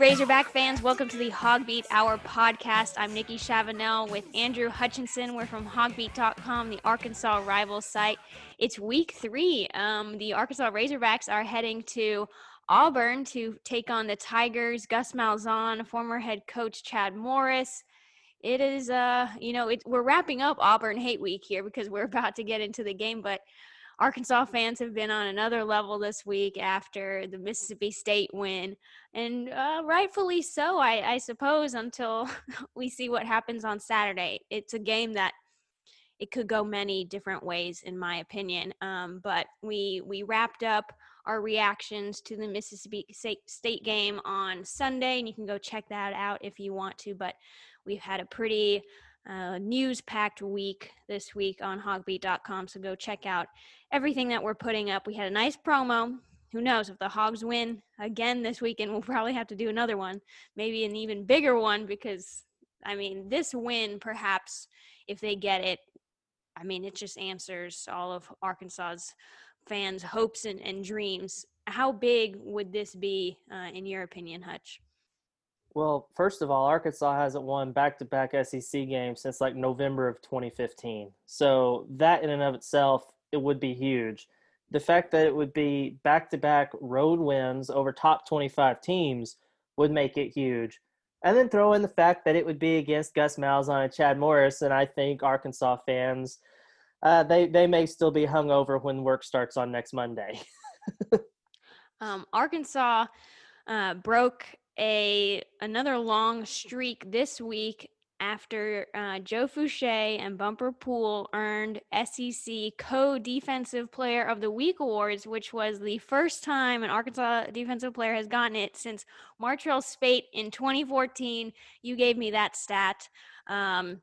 Razorback fans, welcome to the Hogbeat Hour podcast. I'm Nikki Chavanel with Andrew Hutchinson. We're from hogbeat.com, the Arkansas rival site. It's week three. Um, the Arkansas Razorbacks are heading to Auburn to take on the Tigers. Gus Malzahn, former head coach Chad Morris. It is, uh, you know, it, we're wrapping up Auburn Hate Week here because we're about to get into the game, but Arkansas fans have been on another level this week after the Mississippi State win, and uh, rightfully so, I, I suppose, until we see what happens on Saturday. It's a game that it could go many different ways, in my opinion. Um, but we we wrapped up our reactions to the Mississippi State game on Sunday, and you can go check that out if you want to. But we've had a pretty uh, news packed week this week on hogbeat.com. So go check out everything that we're putting up. We had a nice promo. Who knows if the Hogs win again this weekend? We'll probably have to do another one, maybe an even bigger one, because I mean, this win, perhaps if they get it, I mean, it just answers all of Arkansas's fans' hopes and, and dreams. How big would this be, uh, in your opinion, Hutch? Well, first of all, Arkansas hasn't won back-to-back SEC games since like November of 2015. So that in and of itself, it would be huge. The fact that it would be back-to-back road wins over top 25 teams would make it huge. And then throw in the fact that it would be against Gus Malzahn and Chad Morris, and I think Arkansas fans, uh, they they may still be hungover when work starts on next Monday. um, Arkansas uh, broke a another long streak this week after uh, Joe Foucha and Bumper Pool earned SEC Co-Defensive Player of the Week awards, which was the first time an Arkansas defensive player has gotten it since Martrell Spaight in 2014. You gave me that stat. Um,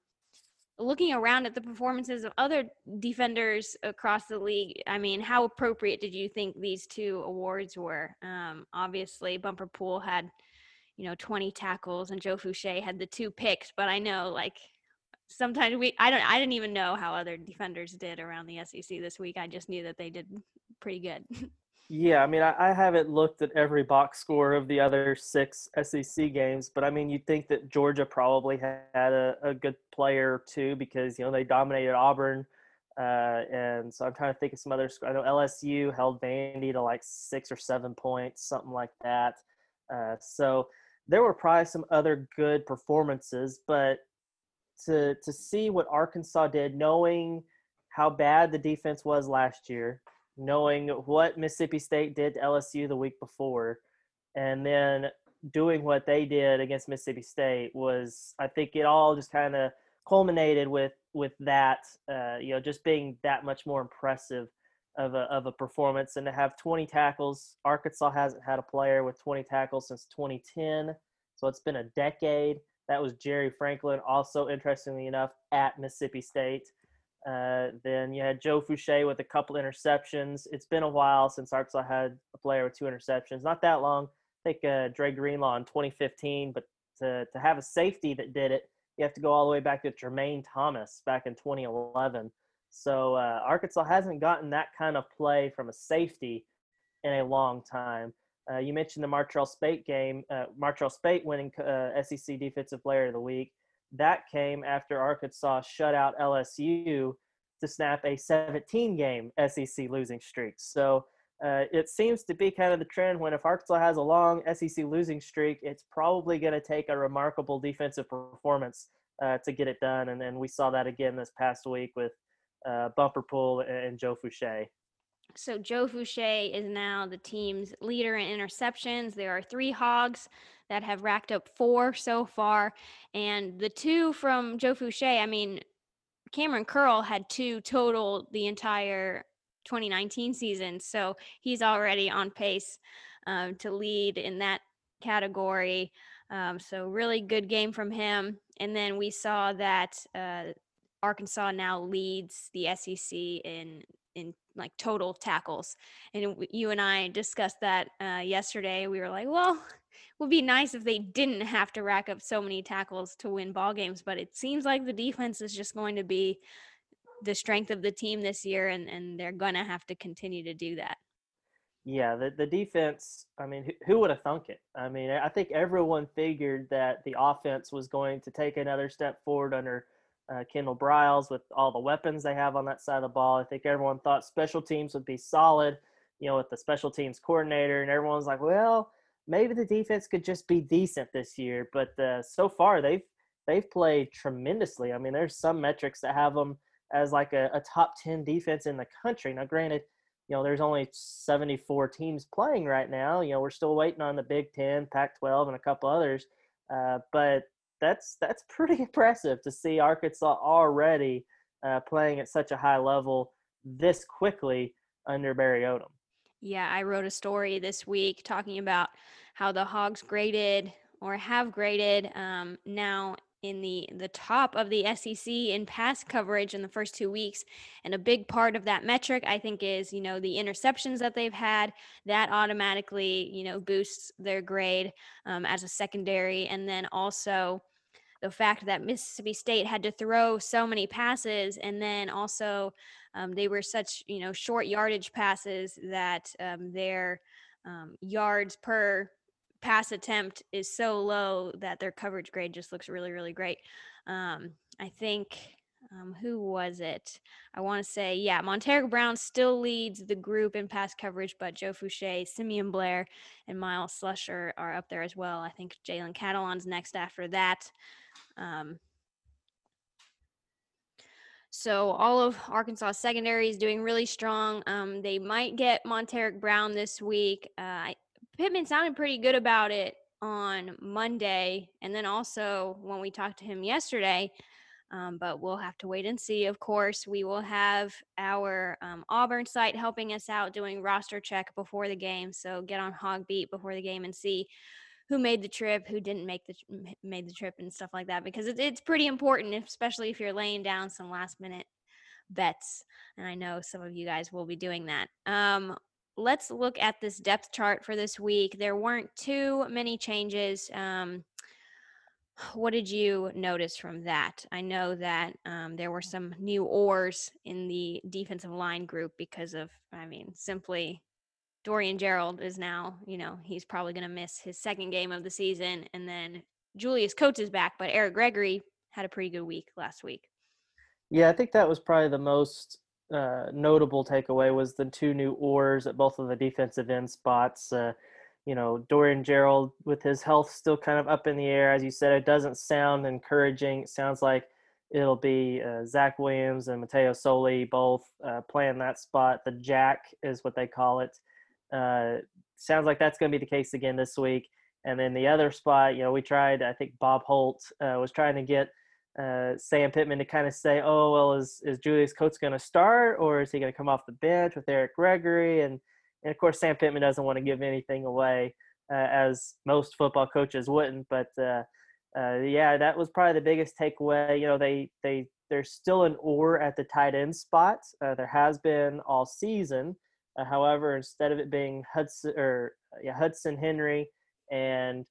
looking around at the performances of other defenders across the league, I mean, how appropriate did you think these two awards were? Um, obviously, Bumper Pool had – you know 20 tackles and Joe Foucha had the two picks but I know like sometimes we I don't I didn't even know how other defenders did around the SEC this week I just knew that they did pretty good Yeah, I mean, I, I, haven't looked at every box score of the other six SEC games, but I mean, you'd think that Georgia probably had a, a good player too because you know they dominated Auburn, uh, and so I'm trying to think of some other. I know LSU held Vandy to like six or seven points, something like that. Uh, so there were probably some other good performances, but to to see what Arkansas did, knowing how bad the defense was last year, knowing what Mississippi State did to LSU the week before, and then doing what they did against Mississippi State was, I think it all just kind of culminated with with that, uh, you know, just being that much more impressive of a, of a performance and to have 20 tackles. Arkansas hasn't had a player with 20 tackles since 2010, so it's been a decade. That was Jerry Franklin, also interestingly enough, at Mississippi State. Uh, then you had Joe Foucha with a couple interceptions. It's been a while since Arkansas had a player with two interceptions. Not that long. I think uh, Dre Greenlaw in 2015, but to, to have a safety that did it, you have to go all the way back to Tramain Thomas back in 2011. So uh, Arkansas hasn't gotten that kind of play from a safety in a long time. Uh, you mentioned the Martrell Spaight game, uh, Martrell Spaight winning uh, SEC Defensive Player of the Week. That came after Arkansas shut out LSU to snap a 17 game SEC losing streak. So uh, it seems to be kind of the trend when if Arkansas has a long SEC losing streak, it's probably going to take a remarkable defensive performance uh, to get it done. And then we saw that again this past week with uh, Bumper Pool and Joe Foucha. So Joe Foucha is now the team's leader in interceptions. There are three hogs that have racked up four so far, and the two from Joe Fouché. I mean, Kamren Curl had two total the entire 2019 season, so he's already on pace um, to lead in that category. Um, so really good game from him. And then we saw that uh, Arkansas now leads the SEC in in like total tackles. And you and I discussed that uh, yesterday. We were like, well, it would be nice if they didn't have to rack up so many tackles to win ball games. But it seems like the defense is just going to be the strength of the team this year, and, and they're going to have to continue to do that. Yeah, the, the defense, I mean, who, who would have thunk it? I mean, I think everyone figured that the offense was going to take another step forward under uh, Kendall Briles with all the weapons they have on that side of the ball. I think everyone thought special teams would be solid, you know, with the special teams coordinator, and everyone's like, well, maybe the defense could just be decent this year. But uh, so far, they've they've played tremendously. I mean, there's some metrics that have them as like a, a top 10 defense in the country. Now, granted, you know, there's only 74 teams playing right now. You know, we're still waiting on the Big Ten, Pac-12, and a couple others. Uh, but that's that's pretty impressive to see Arkansas already uh, playing at such a high level this quickly under Barry Odom. Yeah, I wrote a story this week talking about how the Hogs graded or have graded um, now in the the top of the SEC in pass coverage in the first two weeks, and a big part of that metric I think is you know the interceptions that they've had. That automatically you know boosts their grade um, as a secondary, and then also the fact that Mississippi State had to throw so many passes, and then also um, they were such you know short yardage passes that um, their um, yards per pass attempt is so low that their coverage grade just looks really, really great. Um, I think, um, who was it? I want to say, yeah, Montaric Brown still leads the group in pass coverage, but Joe Foucha, Simeon Blair, and Myles Slusher are up there as well. I think Jalen Catalon's next after that. Um, so all of Arkansas secondary is doing really strong. Um, they might get Montaric Brown this week. Uh, Pittman sounded pretty good about it on Monday, and then also when we talked to him yesterday. Um, but we'll have to wait and see. Of course, we will have our um, Auburn site helping us out doing roster check before the game. So get on Hogbeat before the game and see who made the trip, who didn't make the made the trip, and stuff like that. Because it, it's pretty important, especially if you're laying down some last minute bets. And I know some of you guys will be doing that. Um, let's look at this depth chart for this week. There weren't too many changes. Um, what did you notice from that? I know that um, there were some new oars in the defensive line group because of, I mean, simply Dorian Gerald is now, you know, he's probably going to miss his second game of the season. And then Julius Coates is back, but Eric Gregory had a pretty good week last week. Yeah, I think that was probably the most uh, notable takeaway was the two new oars at both of the defensive end spots. Uh, you know, Dorian Gerald with his health still kind of up in the air. As you said, it doesn't sound encouraging. It sounds like it'll be uh, Zach Williams and Mataio Soli both uh, playing that spot. The jack is what they call it. Uh, sounds like that's going to be the case again this week. And then the other spot, you know, we tried, I think Bob Holt uh, was trying to get – uh, Sam Pittman to kind of say, oh, well, is, is Julius Coates going to start or is he going to come off the bench with Eric Gregory? And, and of course, Sam Pittman doesn't want to give anything away, uh, as most football coaches wouldn't. But uh, uh, yeah, that was probably the biggest takeaway. You know, they, they, there's still an or at the tight end spot. Uh, there has been all season. Uh, however, instead of it being Hudson or yeah, Hudson Henry and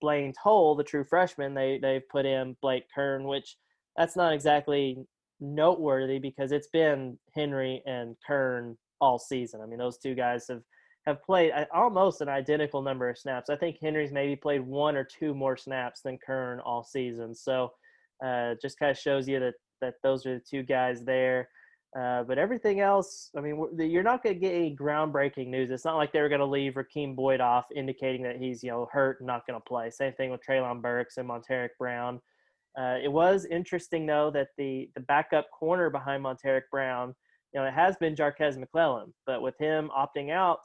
Blaine Toll, the true freshman, they they've put in Blake Kern, which that's not exactly noteworthy because it's been Henry and Kern all season. I mean, those two guys have have played almost an identical number of snaps. I think Henry's maybe played one or two more snaps than Kern all season. So, uh, just kind of shows you that that those are the two guys there. Uh, but everything else, I mean, you're not going to get any groundbreaking news. It's not like they were going to leave Rakeem Boyd off, indicating that he's you know hurt and not going to play. Same thing with Treylon Burks and Montaric Brown. Uh, it was interesting though that the the backup corner behind Montaric Brown, you know, it has been Jarques McClellion, but with him opting out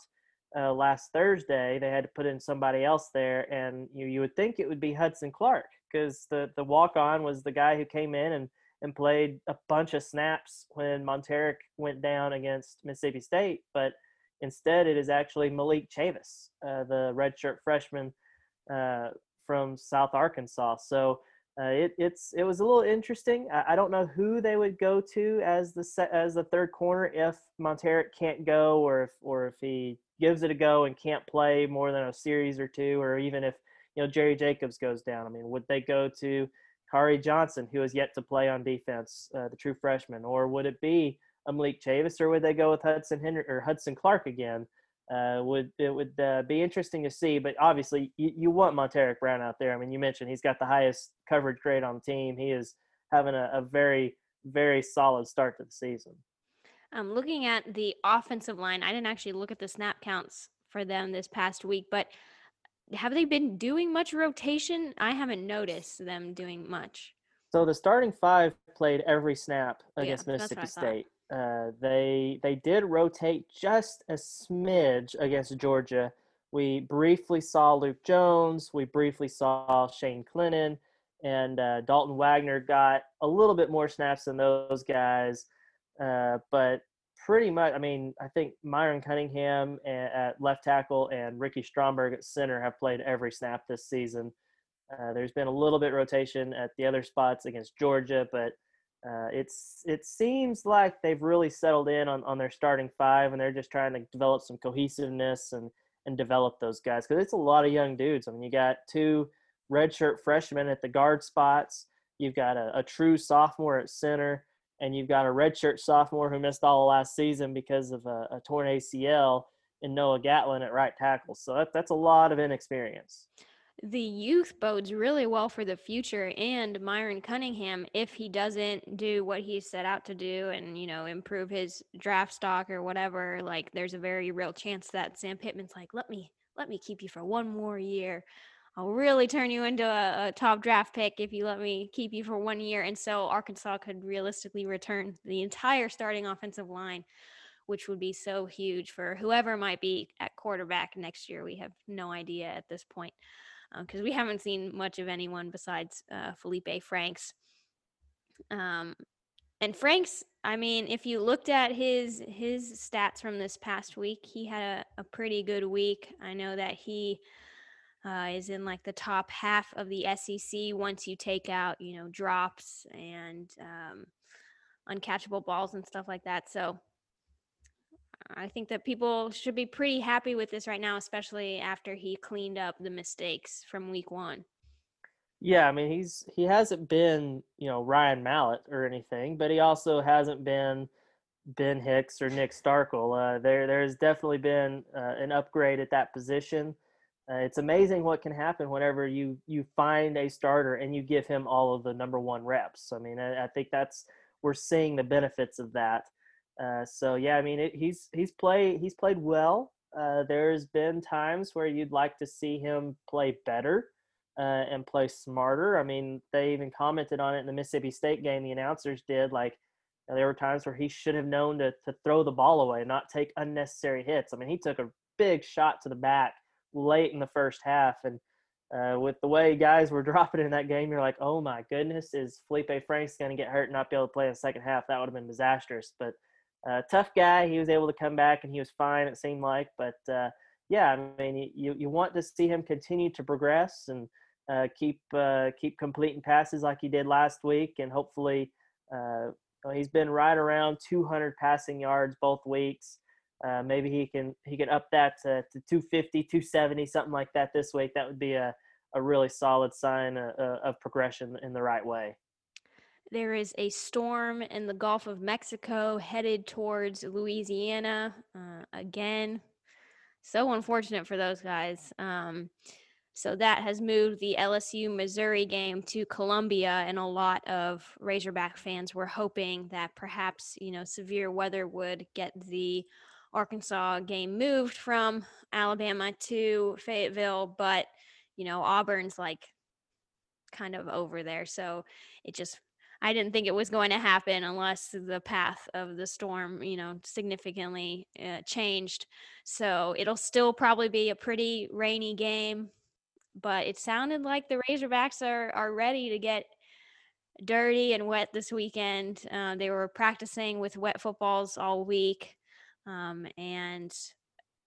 uh, last Thursday, they had to put in somebody else there, and you you would think it would be Hudson Clark because the the walk on was the guy who came in and and played a bunch of snaps when Montaric went down against Mississippi State, but instead it is actually Malik Chavis, uh, the redshirt freshman uh, from South Arkansas. So uh, it, it's it was a little interesting. I, I, don't know who they would go to as the set, as the third corner if Montaric can't go, or if or if he gives it a go and can't play more than a series or two, or even if you know Jerry Jacobs goes down. I mean, would they go to Khari Johnson, who has yet to play on defense, uh, the true freshman, or would it be Malik Chavis, or would they go with Hudson Henry or Hudson Clark again? Uh, would it would uh, be interesting to see, but obviously you, you want Montaric Brown out there. I mean, you mentioned he's got the highest coverage grade on the team. He is having a, a very very solid start to the season. Um, looking at the offensive line, I didn't actually look at the snap counts for them this past week, but have they been doing much rotation? I haven't noticed them doing much. So the starting five played every snap against yeah, Mississippi State. Uh, they they did rotate just a smidge against Georgia. We briefly saw Luke Jones. We briefly saw Shane Clenin, and uh, Dalton Wagner got a little bit more snaps than those guys. Uh, but pretty much, I mean, I think Myron Cunningham at left tackle and Ricky Stromberg at center have played every snap this season. Uh, there's been a little bit rotation at the other spots against Georgia, but uh, it's it seems like they've really settled in on, on their starting five, and they're just trying to develop some cohesiveness and and develop those guys because it's a lot of young dudes. I mean, you got two redshirt freshmen at the guard spots, you've got a, a true sophomore at center, and you've got a redshirt sophomore who missed all last season because of a, a torn ACL in Noah Gatlin at right tackle. So that, that's a lot of inexperience. The youth bodes really well for the future and Myron Cunningham if he doesn't do what he set out to do and you know improve his draft stock or whatever like there's a very real chance that Sam Pittman's like let me let me keep you for one more year I'll really turn you into a, a, top draft pick if you let me keep you for one year. And so Arkansas could realistically return the entire starting offensive line, which would be so huge for whoever might be at quarterback next year. We have no idea at this point because uh, we haven't seen much of anyone besides uh, Felipe Franks. Um, and Franks, I mean, if you looked at his his stats from this past week, he had a, a pretty good week. I know that he uh, is in like the top half of the SEC once you take out, you know, drops and um, uncatchable balls and stuff like that. So I think that people should be pretty happy with this right now, especially after he cleaned up the mistakes from week one. Yeah, I mean he's he hasn't been you know Ryan Mallett or anything, but he also hasn't been Ben Hicks or Nick Starkel. Uh, there there's definitely been uh, an upgrade at that position. Uh, it's amazing what can happen whenever you you find a starter and you give him all of the number one reps. I mean, I, I think that's we're seeing the benefits of that. Uh, so yeah, I mean, it, he's he's played he's played well. Uh, there's been times where you'd like to see him play better uh, and play smarter. I mean, they even commented on it in the Mississippi State game. The announcers did like there were times where he should have known to to throw the ball away, not take unnecessary hits. I mean, he took a big shot to the back late in the first half. And uh, with the way guys were dropping in that game, you're like, oh my goodness, is Felipe Franks going to get hurt and not be able to play in the second half? That would have been disastrous. But uh, tough guy. He was able to come back and he was fine, it seemed like. But uh, yeah, I mean, you, you want to see him continue to progress and uh, keep uh, keep completing passes like he did last week. And hopefully, uh, he's been right around 200 passing yards both weeks. Uh, maybe he can he can up that to, to 250, 270, something like that this week. That would be a, a really solid sign of, of progression in the right way. There is a storm in the Gulf of Mexico headed towards Louisiana uh, again. So unfortunate for those guys. Um, so that has moved the LSU Missouri game to Columbia, and a lot of Razorback fans were hoping that perhaps you know severe weather would get the Arkansas game moved from Alabama to Fayetteville, but you know, Auburn's like kind of over there. So it just I didn't think it was going to happen unless the path of the storm, you know, significantly uh, changed. So it'll still probably be a pretty rainy game, but it sounded like the Razorbacks are are ready to get dirty and wet this weekend. Uh, they were practicing with wet footballs all week. Um, and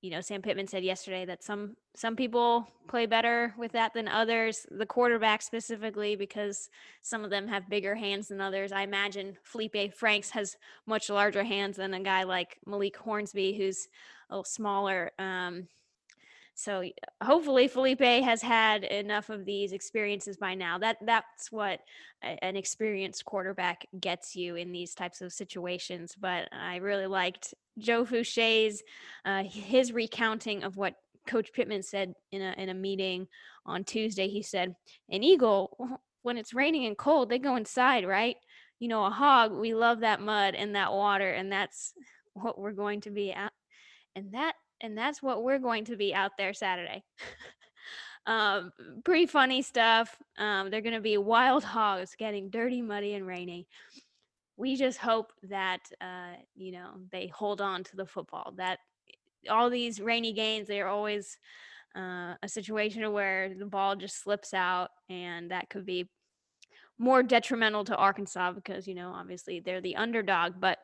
you know, Sam Pittman said yesterday that some some people play better with that than others. The quarterback specifically, because some of them have bigger hands than others. I imagine Felipe Franks has much larger hands than a guy like Malik Hornsby, who's a little smaller. Um, so hopefully Felipe has had enough of these experiences by now. That that's what an experienced quarterback gets you in these types of situations. But I really liked Joe Foucha's uh, his recounting of what Coach Pittman said in a in a meeting on Tuesday. He said, "An eagle, when it's raining and cold, they go inside, right? You know, a hog, we love that mud and that water, and that's what we're going to be at." And that and that's what we're going to be out there Saturday. um, pretty funny stuff. Um, they're going to be wild hogs getting dirty, muddy, and rainy. We just hope that uh, you know they hold on to the football. That all these rainy games, they're always uh, a situation where the ball just slips out, and that could be more detrimental to Arkansas because you know obviously they're the underdog, but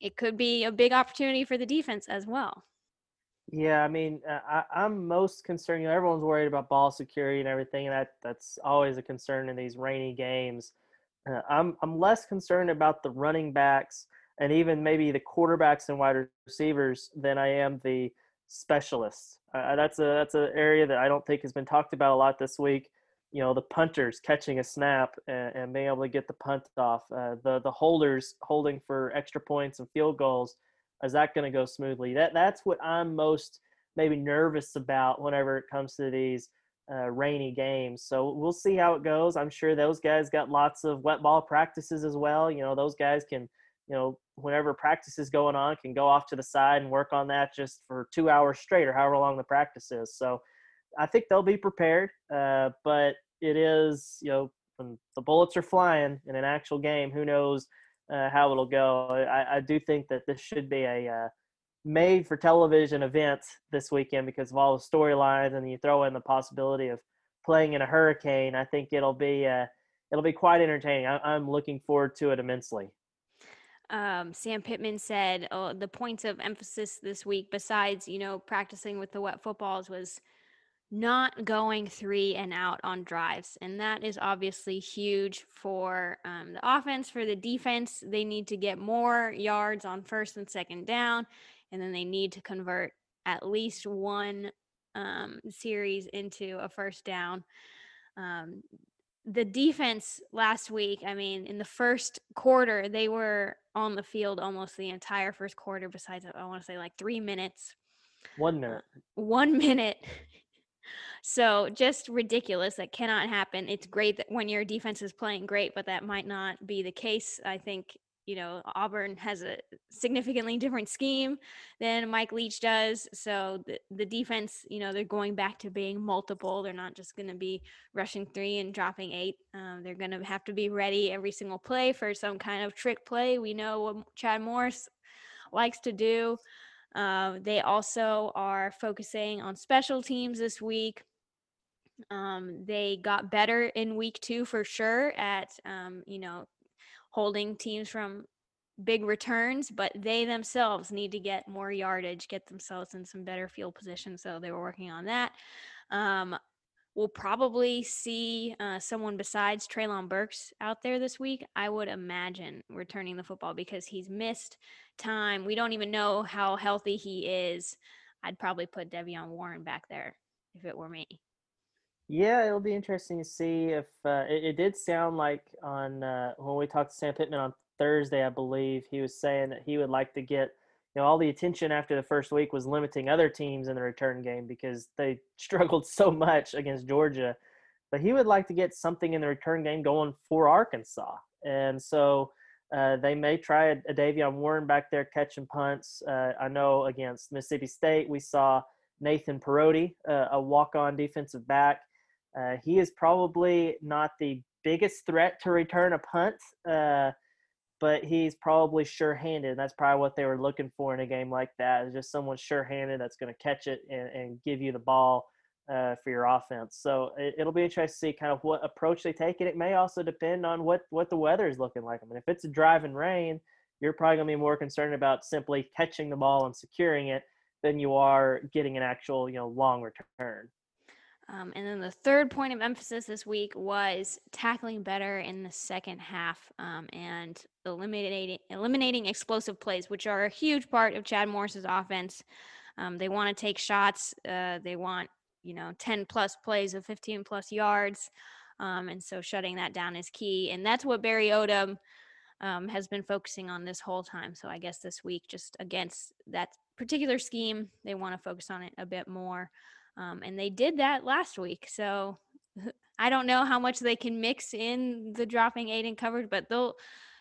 it could be a big opportunity for the defense as well. Yeah, I mean, uh, I, I'm most concerned. You know, everyone's worried about ball security and everything, and that that's always a concern in these rainy games. Uh, I'm I'm less concerned about the running backs and even maybe the quarterbacks and wide receivers than I am the specialists. Uh, that's a that's an area that I don't think has been talked about a lot this week. You know, the punters catching a snap and, and being able to get the punt off, uh, the the holders holding for extra points and field goals is that going to go smoothly? That that's what I'm most maybe nervous about whenever it comes to these uh, rainy games. So we'll see how it goes. I'm sure those guys got lots of wet ball practices as well. You know, those guys can, you know, whenever practice is going on, can go off to the side and work on that just for two hours straight or however long the practice is. So I think they'll be prepared. Uh, but it is, you know, when the bullets are flying in an actual game, who knows uh, how it'll go. I, I, do think that this should be a uh, made for television event this weekend because of all the storylines, and you throw in the possibility of playing in a hurricane. I think it'll be uh, it'll be quite entertaining. I, am looking forward to it immensely. Um, Sam Pittman said oh, the points of emphasis this week, besides you know practicing with the wet footballs, was not going three and out on drives. And that is obviously huge for um, the offense. For the defense, they need to get more yards on first and second down. And then they need to convert at least one um, series into a first down. Um, the defense last week, I mean, in the first quarter, they were on the field almost the entire first quarter, besides, I want to say, like three minutes. One minute. One minute so just ridiculous. That cannot happen. It's great that when your defense is playing great, but that might not be the case. I think you know Auburn has a significantly different scheme than Mike Leach does. So the, the defense, you know, they're going back to being multiple. They're not just going to be rushing three and dropping eight. Um, they're going to have to be ready every single play for some kind of trick play. We know what Chad Morris likes to do. Uh, they also are focusing on special teams this week. Um, they got better in week two for sure at, um, you know, holding teams from big returns, but they themselves need to get more yardage, get themselves in some better field position. So they were working on that. Um, we'll probably see uh, someone besides Treylon Burks out there this week. I would imagine returning the football because he's missed time. We don't even know how healthy he is. I'd probably put De'Vion Warren back there if it were me. Yeah, it'll be interesting to see if uh, it, it, did sound like on uh, when we talked to Sam Pittman on Thursday, I believe he was saying that he would like to get you know all the attention after the first week was limiting other teams in the return game because they struggled so much against Georgia, but he would like to get something in the return game going for Arkansas, and so. Uh, they may try a, a De'Vion Warren back there catching punts. Uh, I know against Mississippi State, we saw Nathan Parodi, uh, a walk-on defensive back. Uh, he is probably not the biggest threat to return a punt, uh, but he's probably sure-handed. And That's probably what they were looking for in a game like that. Just someone sure-handed that's going to catch it and, and, give you the ball uh, for your offense. So it, will be interesting to see kind of what approach they take, and it may also depend on what what the weather is looking like. I mean, if it's a driving rain, you're probably going to be more concerned about simply catching the ball and securing it than you are getting an actual you know long return. Um, and then the third point of emphasis this week was tackling better in the second half um, and eliminating eliminating explosive plays, which are a huge part of Chad Morris's offense. Um, they want to take shots. Uh, they want you know 10 plus plays of 15 plus yards. Um, and so shutting that down is key. And that's what Barry Odom um, has been focusing on this whole time. So I guess this week, just against that particular scheme, they want to focus on it a bit more. Um, and they did that last week. So I don't know how much they can mix in the dropping eight and coverage, but they'll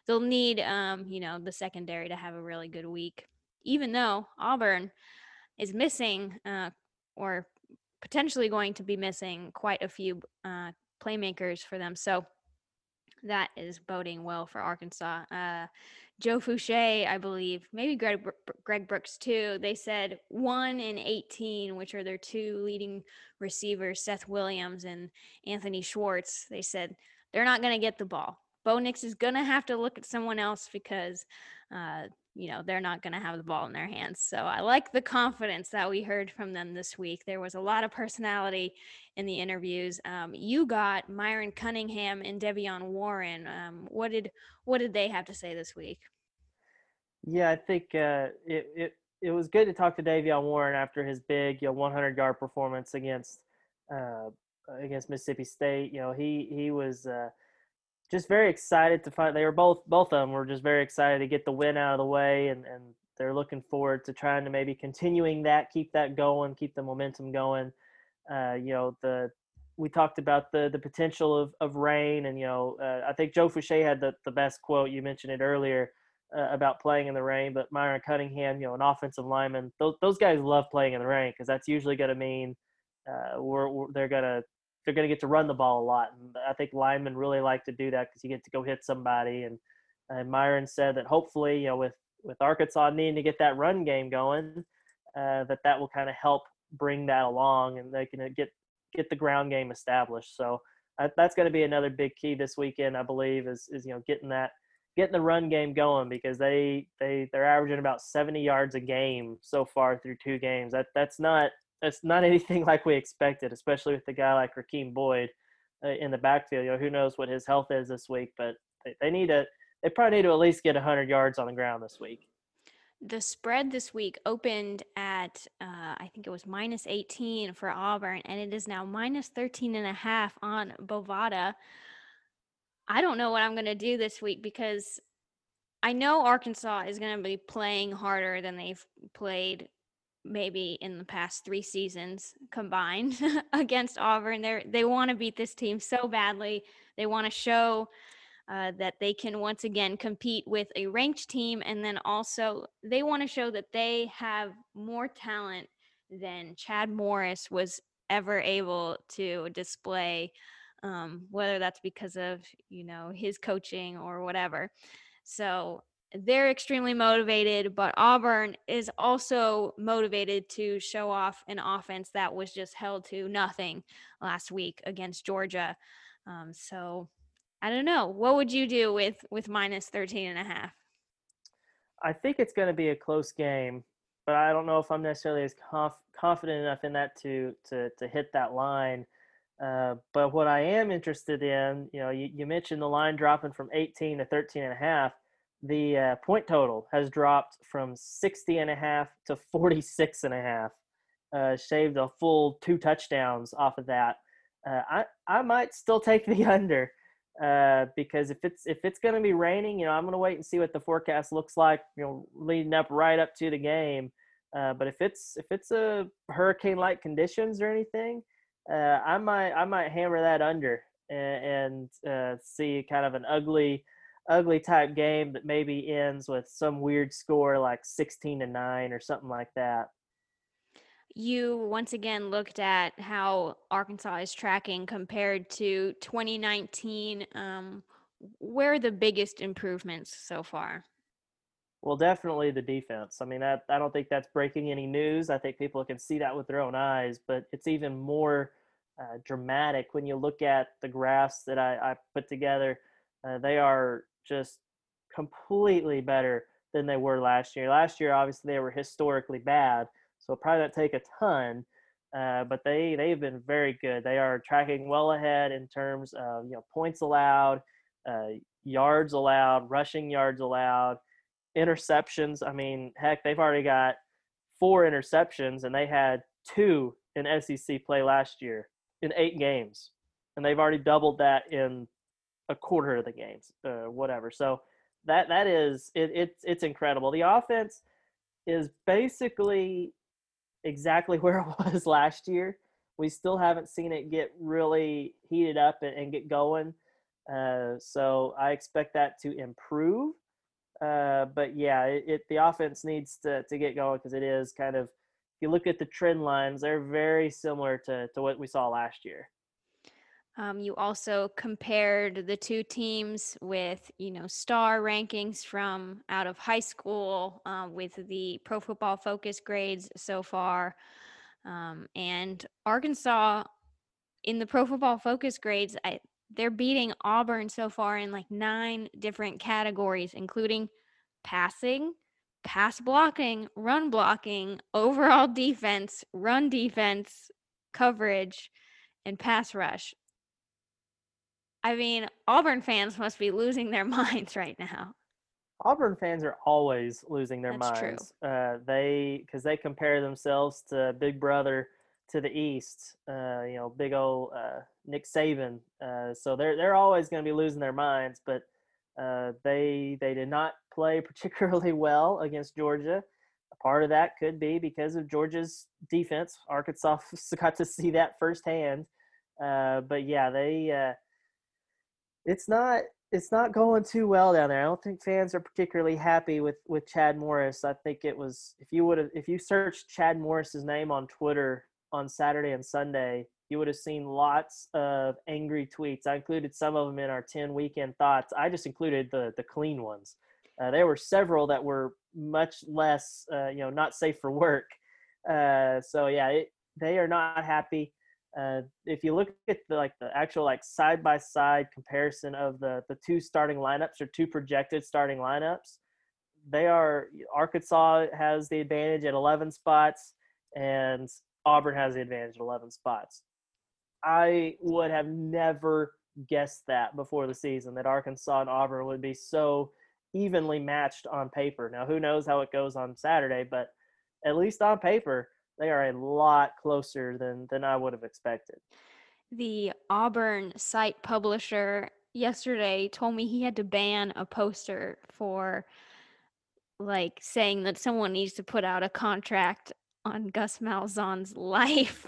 they'll need um, you know the secondary to have a really good week. Even though Auburn is missing uh, or potentially going to be missing quite a few uh, playmakers for them. So that is boding well for Arkansas. Uh, Joe Foucha, I believe, maybe Greg, Greg Brooks too. They said one in 18, which are their two leading receivers, Seth Williams and Anthony Schwartz. They said they're not going to get the ball. Bo Nix is going to have to look at someone else because uh, you know, they're not going to have the ball in their hands. So I like the confidence that we heard from them this week. There was a lot of personality in the interviews. Um, you got Myron Cunningham and De'Vion Warren. Um, what did what did they have to say this week? Yeah, I think uh, it, it it was good to talk to De'Vion Warren after his big, you know, 100 yard performance against uh, against Mississippi State. You know, he he was. Uh, just very excited to find they were both both of them were just very excited to get the win out of the way and and they're looking forward to trying to maybe continuing that keep that going keep the momentum going. Uh, you know the we talked about the the potential of, of rain and you know uh, I think Joe Foucha had the, the best quote you mentioned it earlier uh, about playing in the rain but Myron Cunningham you know an offensive lineman those, those guys love playing in the rain because that's usually going to mean uh, we're, we're, they're going to they're going to get to run the ball a lot. And I think linemen really like to do that because you get to go hit somebody. And, and Myron said that hopefully, you know, with, with Arkansas needing to get that run game going, uh, that that will kind of help bring that along and they can uh, get, get the ground game established. So uh, that's going to be another big key this weekend, I believe, is, is, you know, getting that, getting the run game going because they, they, they're averaging about 70 yards a game so far through two games. That that's not, it's not anything like we expected, especially with the guy like Rakeem Boyd uh, in the backfield. You know, who knows what his health is this week, but they, they need to they probably need to at least get 100 yards on the ground this week. The spread this week opened at uh, I think it was minus 18 for Auburn, and it is now minus 13 and a half on Bovada. I don't know what I'm going to do this week because I know Arkansas is going to be playing harder than they've played maybe in the past three seasons combined against Auburn. They they want to beat this team so badly. They want to show uh, that they can once again compete with a ranked team, and then also they want to show that they have more talent than Chad Morris was ever able to display. Um, whether that's because of you know his coaching or whatever. So they're extremely motivated, but Auburn is also motivated to show off an offense that was just held to nothing last week against Georgia. Um, so I don't know. What would you do with with minus 13 and a half? I think it's going to be a close game, but I don't know if I'm necessarily as conf- confident enough in that to to to hit that line. Uh, but what I am interested in, you know, you, you mentioned the line dropping from 18 to 13 and a half the uh, point total has dropped from 60 and a half to 46 and a half uh, shaved a full two touchdowns off of that. Uh, I, I might still take the under uh, because if it's if it's going to be raining you know i'm going to wait and see what the forecast looks like you know leading up right up to the game. Uh, but if it's if it's a hurricane like conditions or anything uh, i might i might hammer that under and, and see kind of an ugly ugly type game that maybe ends with some weird score like 16 to 9 or something like that. You once again looked at how Arkansas is tracking compared to 2019. Um, where are the biggest improvements so far? Well, definitely the defense. I mean, I, I don't think that's breaking any news. I think people can see that with their own eyes, but it's even more uh, dramatic when you look at the graphs that I, I put together. Uh, they are just completely better than they were last year. Last year, obviously, they were historically bad, so probably not take a ton. Uh, but they they've been very good. They are tracking well ahead in terms of you know points allowed, uh, yards allowed, rushing yards allowed, interceptions. I mean, heck, they've already got four interceptions, and they had two in SEC play last year in eight games, and they've already doubled that in a quarter of the games, uh, whatever. So that that is it, it's it's incredible. The offense is basically exactly where it was last year. We still haven't seen it get really heated up and, and get going. Uh, so I expect that to improve. Uh, but yeah, it, it, the offense needs to to get going because it is kind of. If you look at the trend lines, they're very similar to to what we saw last year. Um, you also compared the two teams with, you know, star rankings from out of high school uh, with the Pro Football Focus grades so far, um, and Arkansas in the Pro Football Focus grades. I, they're beating Auburn so far in like nine different categories, including passing, pass blocking, run blocking, overall defense, run defense, coverage, and pass rush. I mean, Auburn fans must be losing their minds right now. Auburn fans are always losing their That's minds. True. Uh, they because they compare themselves to Big Brother to the East. Uh, you know, big old uh, Nick Saban. Uh, so they're they're always going to be losing their minds. But uh, they they did not play particularly well against Georgia. A part of that could be because of Georgia's defense. Arkansas got to see that firsthand. Uh, but yeah, they it's not it's not going too well down there. I don't think fans are particularly happy with with Chad Morris. I think it was if you would have if you searched Chad Morris's name on Twitter on Saturday and Sunday, you would have seen lots of angry tweets. I included some of them in our 10 weekend thoughts. I just included the the clean ones. Uh, there were several that were much less, uh, you know, not safe for work. Uh, so yeah, it, they are not happy. Uh, if you look at the like the actual like side by side comparison of the the two starting lineups or two projected starting lineups, they are Arkansas has the advantage at 11 spots and Auburn has the advantage at 11 spots. I would have never guessed that before the season that Arkansas and Auburn would be so evenly matched on paper. Now, who knows how it goes on Saturday, but at least on paper, they are a lot closer than than I would have expected. The Auburn site publisher yesterday told me he had to ban a poster for like saying that someone needs to put out a contract on Gus Malzahn's life.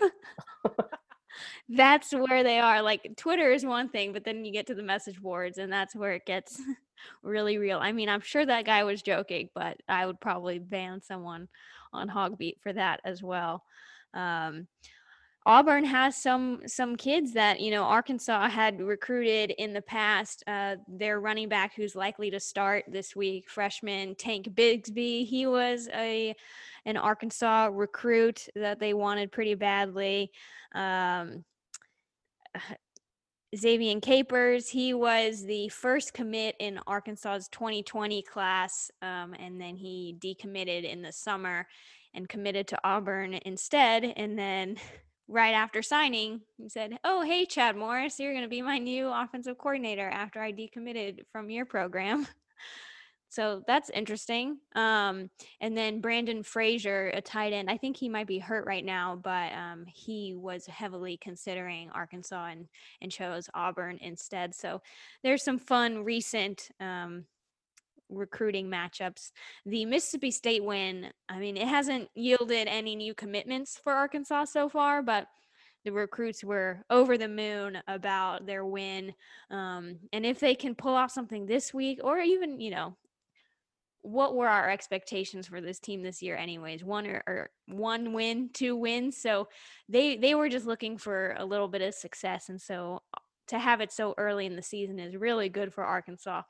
that's where they are. Like Twitter is one thing, but then you get to the message boards and that's where it gets really real. I mean, I'm sure that guy was joking, but I would probably ban someone on Hogbeat for that as well. Um, Auburn has some some kids that you know Arkansas had recruited in the past. Uh, their running back, who's likely to start this week, freshman Tank Bigsby. He was a an Arkansas recruit that they wanted pretty badly. Um, Xavier Capers, he was the first commit in Arkansas's 2020 class, um, and then he decommitted in the summer and committed to Auburn instead. And then right after signing, he said, Oh, hey, Chad Morris, you're going to be my new offensive coordinator after I decommitted from your program. So that's interesting. Um, and then Brandon Frazier, a tight end, I think he might be hurt right now, but um, he was heavily considering Arkansas and, and chose Auburn instead. So there's some fun recent um, recruiting matchups. The Mississippi State win, I mean, it hasn't yielded any new commitments for Arkansas so far, but the recruits were over the moon about their win. Um, and if they can pull off something this week, or even, you know, what were our expectations for this team this year anyways? One or, or, one win two wins so they they were just looking for a little bit of success and so uh, to have it so early in the season is really good for arkansas.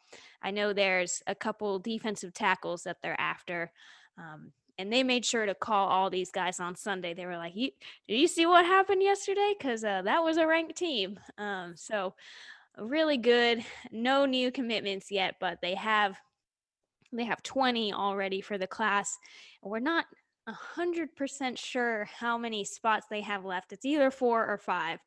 I know there's a couple defensive tackles that they're after um, and they made sure to call all these guys on sunday. They were like did you see what happened yesterday? Because uh, that was a ranked team. Um, so really good no new commitments yet but they have they have 20 already for the class. We're not 100% sure how many spots they have left. It's either four or five,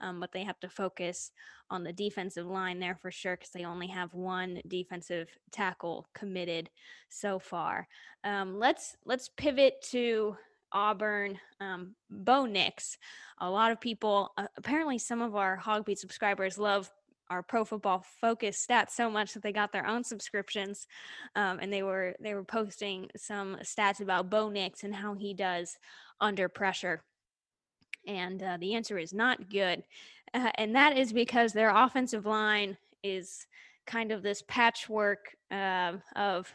um, but they have to focus on the defensive line there for sure because they only have one defensive tackle committed so far. Um, let's let's pivot to Auburn. Um, Bo Nix. A lot of people, uh, apparently, some of our Hogbeat subscribers love our pro football focus stats so much that they got their own subscriptions um, and they were they were posting some stats about bo nix and how he does under pressure. And uh, the answer is not good uh, and that is because their offensive line is kind of this patchwork uh, of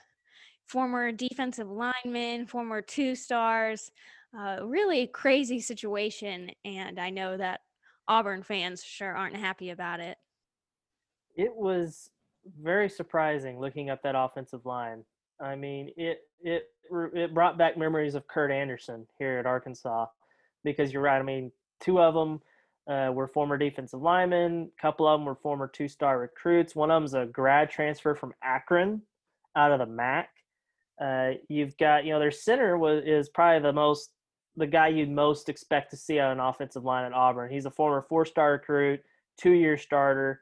former defensive linemen former two stars uh, really crazy situation and i know that auburn fans sure aren't happy about it it was very surprising looking at that offensive line. I mean, it it it brought back memories of Kurt Anderson here at Arkansas, because you're right. I mean, two of them uh, were former defensive linemen. A couple of them were former two-star recruits. One of them's a grad transfer from Akron, out of the MAC. Uh, you've got you know their center was is probably the most the guy you'd most expect to see on an offensive line at Auburn. He's a former four-star recruit, two-year starter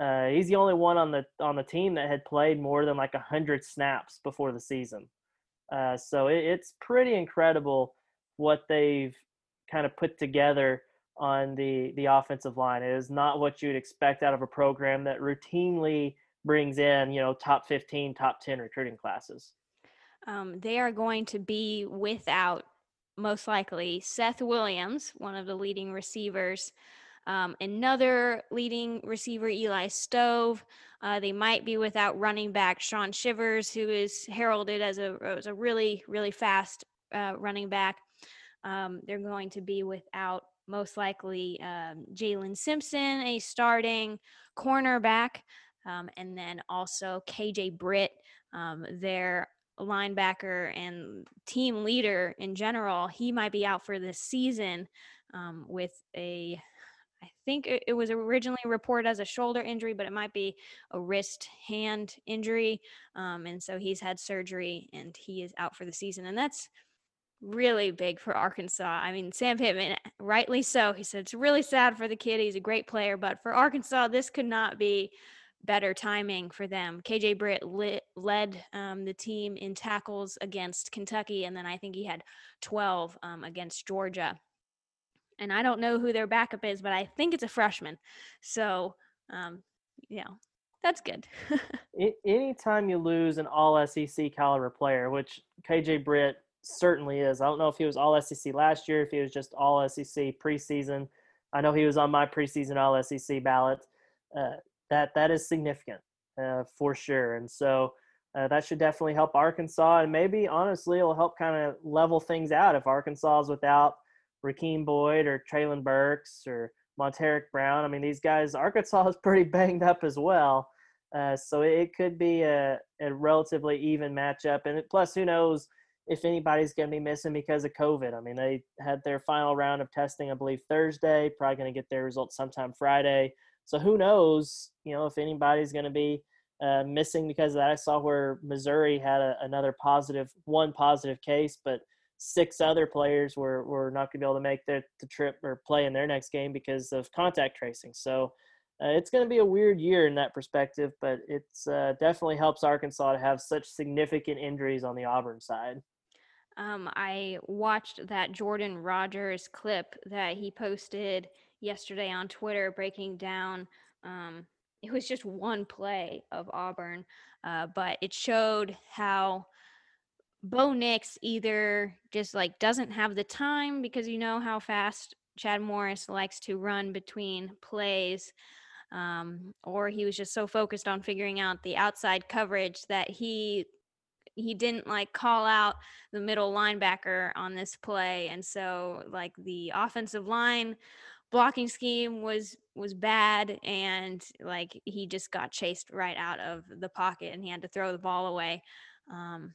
uh, he's the only one on the on the team that had played more than like hundred snaps before the season. Uh, so it, it's pretty incredible what they've kind of put together on the the offensive line. It is not what you'd expect out of a program that routinely brings in you know top 15 top 10 recruiting classes um, they are going to be without most likely seth williams one of the leading receivers um, another leading receiver, Eli Stove. Uh, they might be without running back Shaun Shivers, who is heralded as a, as a really, really fast uh, running back. Um, they're going to be without most likely um, Jaylin Simpson, a starting cornerback, um, and then also KJ Britt, um, their linebacker and team leader in general. He might be out for this season um, with a I think it, was originally reported as a shoulder injury, but it might be a wrist hand injury. Um, and so he's had surgery and he is out for the season. And that's really big for Arkansas. I mean, Sam Pittman, rightly so. He said it's really sad for the kid. He's a great player, but for Arkansas, this could not be better timing for them. KJ Britt lit, led um, the team in tackles against Kentucky, and then I think he had 12 um, against Georgia and I don't know who their backup is, but I think it's a freshman. So, um, yeah, that's good. Anytime you lose an All SEC caliber player, which KJ Britt certainly is, I don't know if he was All SEC last year, if he was just All SEC preseason. I know he was on my preseason All SEC ballot. Uh, that that is significant uh, for sure, and so. Uh, that should definitely help Arkansas, and maybe honestly, it'll help kind of level things out if Arkansas is without Rakeem Boyd or Treylon Burks or Montaric Brown. I mean, these guys, Arkansas is pretty banged up as well. Uh, so it could be a, a relatively even matchup. And plus, who knows if anybody's going to be missing because of COVID. I mean, they had their final round of testing, I believe, Thursday, probably going to get their results sometime Friday. So who knows, you know, if anybody's going to be uh, missing because of that. I saw where Missouri had a, another positive, one positive case, but – six other players were, were not going to be able to make the, the trip or play in their next game because of contact tracing. So uh, it's going to be a weird year in that perspective, but it's uh, definitely helps Arkansas to have such significant injuries on the Auburn side. Um, I watched that Jordan Rodgers clip that he posted yesterday on Twitter breaking down. Um, it was just one play of Auburn, uh, but it showed how Bo Nix either just like doesn't have the time because you know how fast Chad Morris likes to run between plays, um, or he was just so focused on figuring out the outside coverage that he he didn't like call out the middle linebacker on this play, and so like the offensive line blocking scheme was was bad and like he just got chased right out of the pocket and he had to throw the ball away. Um,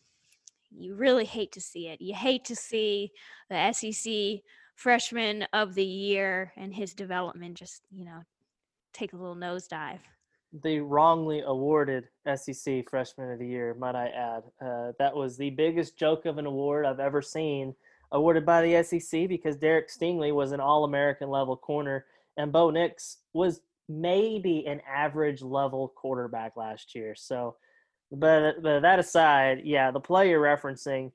you really hate to see it. You hate to see the SEC freshman of the year and his development just, you know, take a little nosedive. the wrongly awarded SEC Freshman of the Year, might I add. Uh, that was the biggest joke of an award I've ever seen awarded by the SEC because Derek Stingley was an All American level corner and Bo Nix was maybe an average level quarterback last year. So, but, but that aside, yeah, the player referencing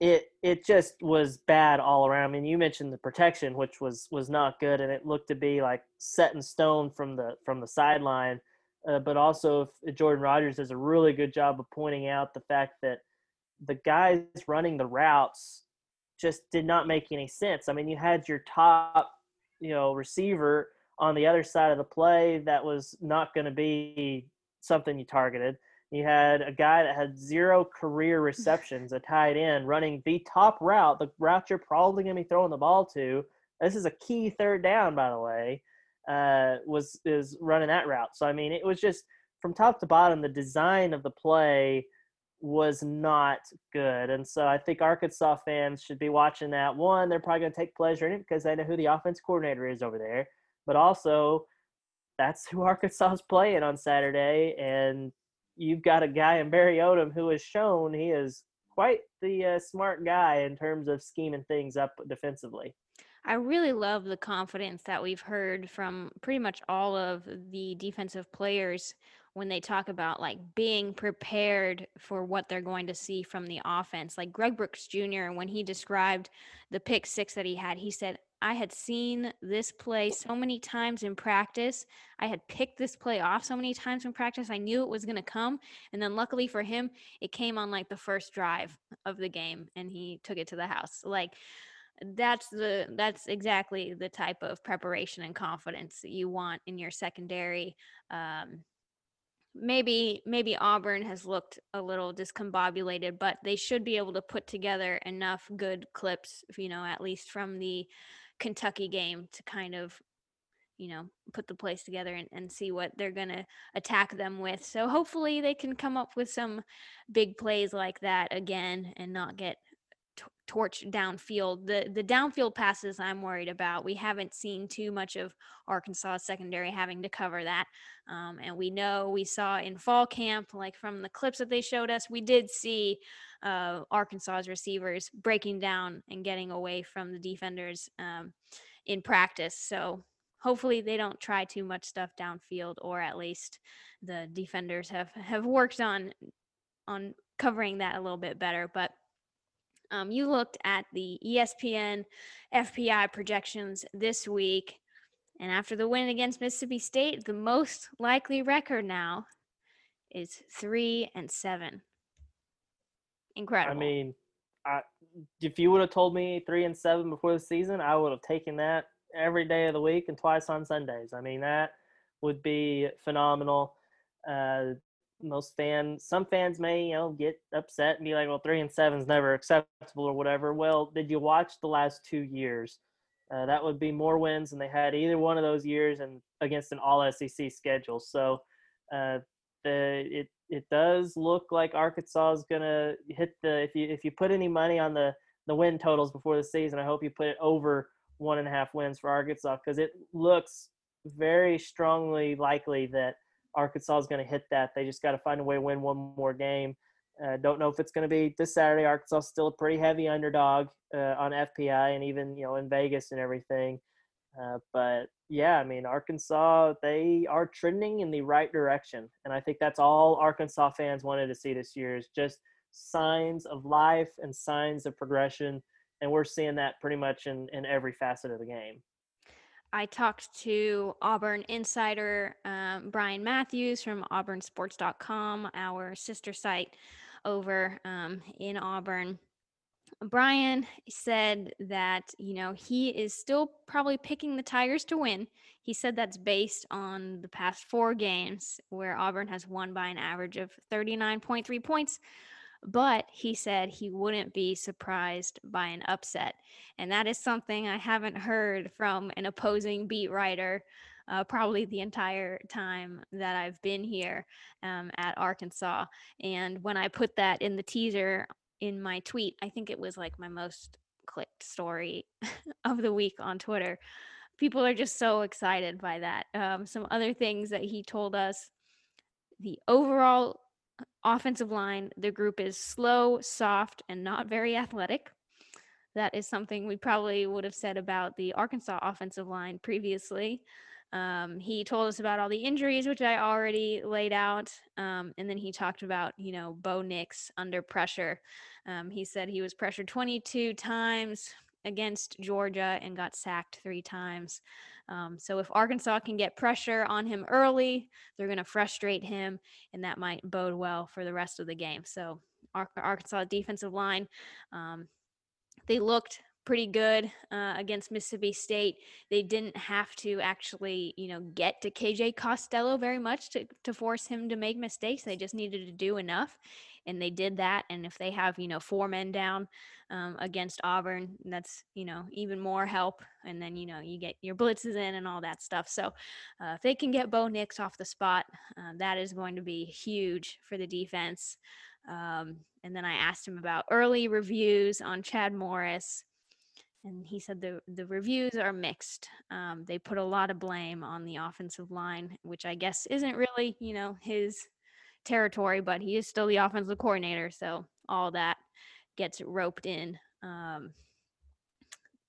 it it just was bad all around. I mean, you mentioned the protection, which was was not good, and it looked to be like set in stone from the from the sideline. Uh, but also, Jordan Rodgers does a really good job of pointing out the fact that the guys running the routes just did not make any sense. I mean, you had your top, you know, receiver on the other side of the play that was not going to be something you targeted. You had a guy that had zero career receptions, a tight end, running the top route, the route you're probably going to be throwing the ball to. This is a key third down, by the way. Uh, was is running that route. So I mean, it was just from top to bottom, the design of the play was not good. And so I think Arkansas fans should be watching that. One, they're probably going to take pleasure in it because they know who the offense coordinator is over there. But also, that's who Arkansas is playing on Saturday, and you've got a guy in Barry Odom who has shown he is quite the uh, smart guy in terms of scheming things up defensively. I really love the confidence that we've heard from pretty much all of the defensive players when they talk about like being prepared for what they're going to see from the offense. Like Greg Brooks Jr., when he described the pick six that he had, he said, I had seen this play so many times in practice. I had picked this play off so many times in practice. I knew it was going to come. And then luckily for him, it came on like the first drive of the game and he took it to the house. Like that's the that's exactly the type of preparation and confidence that you want in your secondary. Um, maybe maybe Auburn has looked a little discombobulated, but they should be able to put together enough good clips, you know, at least from the Kentucky game to kind of you know put the place together and, and see what they're going to attack them with. So hopefully they can come up with some big plays like that again and not get torch downfield the the downfield passes i'm worried about we haven't seen too much of arkansas secondary having to cover that um, and we know we saw in fall camp like from the clips that they showed us we did see uh, Arkansas's receivers breaking down and getting away from the defenders um, in practice. So hopefully they don't try too much stuff downfield, or at least the defenders have have worked on on covering that a little bit better. But um, you looked at the ESPN FPI projections this week, and after the win against Mississippi State, the most likely record now is three and seven Incredible. I mean, I, if you would have told me three and seven before the season, I would have taken that every day of the week and twice on Sundays. I mean, that would be phenomenal. Uh, most fans, some fans may, you know, get upset and be like, "Well, three and seven is never acceptable" or whatever. Well, did you watch the last two years? Uh, that would be more wins than they had either one of those years, and against an All SEC schedule. So, uh, the it it does look like Arkansas is gonna hit the if you if you put any money on the the win totals before the season, I hope you put it over one and a half wins for Arkansas because it looks very strongly likely that Arkansas is going to hit that. They just got to find a way to win one more game. Uh, don't know if it's going to be this Saturday. Arkansas is still a pretty heavy underdog uh, on FPI and even you know in Vegas and everything. Uh, but yeah, I mean, Arkansas, they are trending in the right direction. And I think that's all Arkansas fans wanted to see this year is just signs of life and signs of progression. And we're seeing that pretty much in, in every facet of the game. I talked to Auburn insider um, Brian Matthews from auburnsports.com, our sister site over um, in Auburn. Brian said that, you know, he is still probably picking the Tigers to win. He said that's based on the past four games where Auburn has won by an average of 39.3 points. But he said he wouldn't be surprised by an upset. And that is something I haven't heard from an opposing beat writer uh, probably the entire time that I've been here um, at Arkansas. And when I put that in the teaser in my tweet. I think it was like my most clicked story of the week on Twitter. people are just so excited by that. Um, some other things that he told us the overall offensive line, the group is slow, soft, and not very athletic. That is something we probably would have said about the Arkansas offensive line previously. Um, he told us about all the injuries, which I already laid out. Um, and then he talked about, you know, Bo Nix under pressure. Um, he said he was pressured 22 times against Georgia and got sacked three times. Um, so if Arkansas can get pressure on him early, they're going to frustrate him, and that might bode well for the rest of the game. So Arkansas defensive line, um, they looked pretty good uh, against Mississippi State. They didn't have to actually, you know, get to KJ Costello very much to, to force him to make mistakes. They just needed to do enough, and they did that. And if they have, you know, four men down um, against Auburn, that's, you know, even more help. And then, you know, you get your blitzes in and all that stuff. So uh, if they can get Bo Nix off the spot, uh, that is going to be huge for the defense. Um, and then I asked him about early reviews on Chad Morris and he said the the reviews are mixed. Um, they put a lot of blame on the offensive line, which I guess isn't really you know his territory, but he is still the offensive coordinator, so all that gets roped in. Um,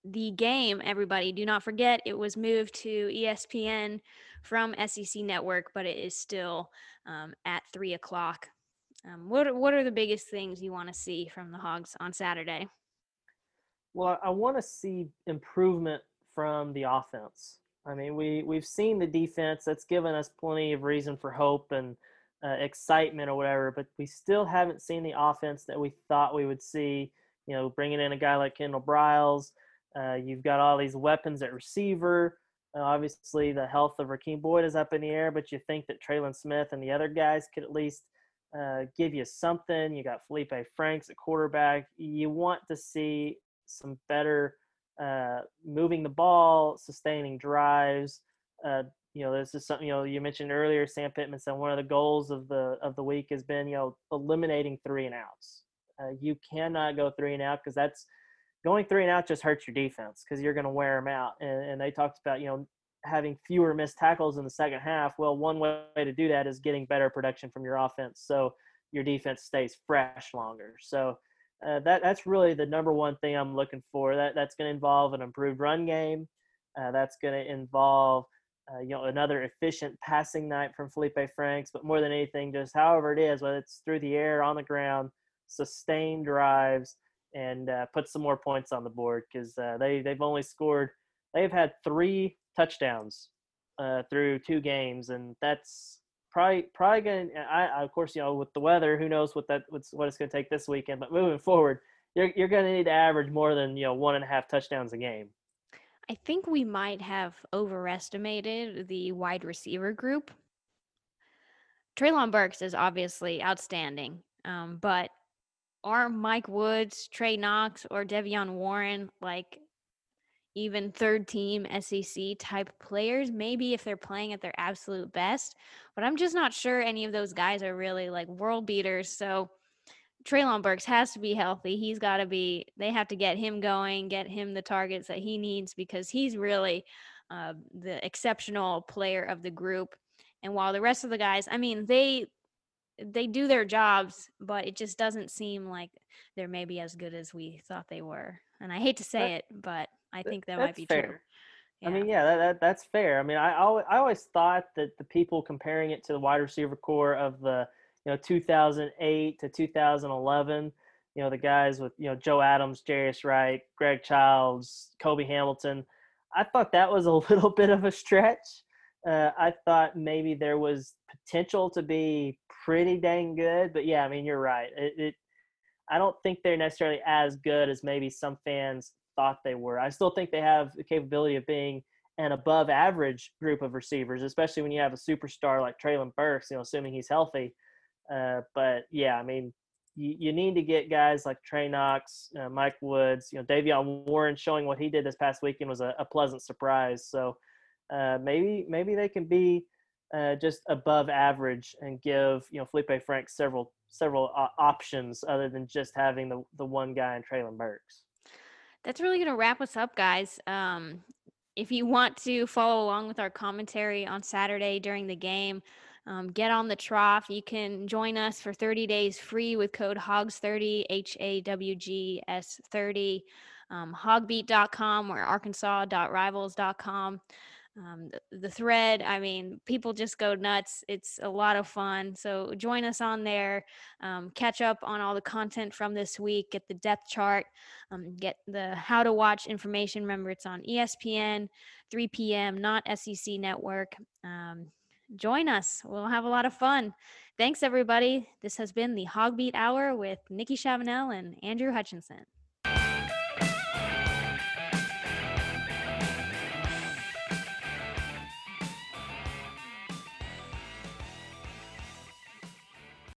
the game, everybody, do not forget it was moved to ESPN from SEC Network, but it is still um, at three o'clock. Um, what what are the biggest things you want to see from the Hogs on Saturday? Well, I want to see improvement from the offense. I mean, we we've seen the defense that's given us plenty of reason for hope and uh, excitement or whatever, but we still haven't seen the offense that we thought we would see. You know, bringing in a guy like Kendall Briles, uh, you've got all these weapons at receiver. Uh, obviously, the health of Rakeem Boyd is up in the air, but you think that Trelon Smith and the other guys could at least uh, give you something. You got Felipe Franks at quarterback. You want to see some better uh, moving the ball, sustaining drives. You know, this is something you know you mentioned earlier. Sam Pittman said one of the goals of the of the week has been you know eliminating three and outs. Uh, you cannot go three and out because that's going three and out just hurts your defense because you're going to wear them out. And, and they talked about you know having fewer missed tackles in the second half. Well, one way to do that is getting better production from your offense, so your defense stays fresh longer. So uh, that that's really the number one thing I'm looking for. That that's going to involve an improved run game. Uh, that's going to involve uh, you know another efficient passing night from Felipe Franks. But more than anything, just however it is, whether it's through the air, on the ground, sustained drives, and uh, put some more points on the board because uh, they they've only scored. They've had three touchdowns uh, through two games, and that's probably probably going. I of course you know with the weather, who knows what that what's what it's going to take this weekend. But moving forward, you're you're going to need to average more than you know one and a half touchdowns a game. I think we might have overestimated the wide receiver group. Treylon Burks is obviously outstanding, um, but are Mike Woods, Trey Knox, or De'Vion Warren like even third team SEC type players, maybe if they're playing at their absolute best. But I'm just not sure any of those guys are really like world beaters. So Treylon Burks has to be healthy. He's got to be, they have to get him going, get him the targets that he needs because he's really uh, the exceptional player of the group. And while the rest of the guys, I mean, they, they do their jobs, but it just doesn't seem like they're maybe as good as we thought they were. And I hate to say it, but I think that might be fair. true. Yeah. I mean, yeah, that, that, that's fair. I mean, I always, I always thought that the people comparing it to the wide receiver core of the you know 2008 to 2011, you know the guys with you know Joe Adams, Jarius Wright, Greg Childs, Cobi Hamilton. I thought that was a little bit of a stretch. Uh, I thought maybe there was potential to be pretty dang good, but yeah, I mean you're right. It, it I don't think they're necessarily as good as maybe some fans thought they were. I still think they have the capability of being an above average group of receivers, especially when you have a superstar like Treylon Burks, you know, assuming he's healthy. Uh, but yeah, I mean, you, you need to get guys like Trey Knox, uh, Mike Woods, you know, De'Vion Warren showing what he did this past weekend was a, a pleasant surprise. So uh, maybe maybe they can be uh, just above average and give you know Felipe Frank several several options other than just having the the one guy in Treylon Burks that's really going to wrap us up, guys. Um, if you want to follow along with our commentary on Saturday during the game, um, get on the trough. You can join us for 30 days free with code HAWGS30, H A W G S 30, um, hawgbeat.com or arkansas.rivals.com. Um, the, the thread, I mean, people just go nuts. It's a lot of fun. So join us on there. Um, catch up on all the content from this week. Get the depth chart. Um, get the how to watch information. Remember, it's on ESPN, 3 p.m., not SEC Network. Join us. We'll have a lot of fun. Thanks, everybody. This has been the HawgBeat Hour with Nikki Chavanelle and Andrew Hutchinson.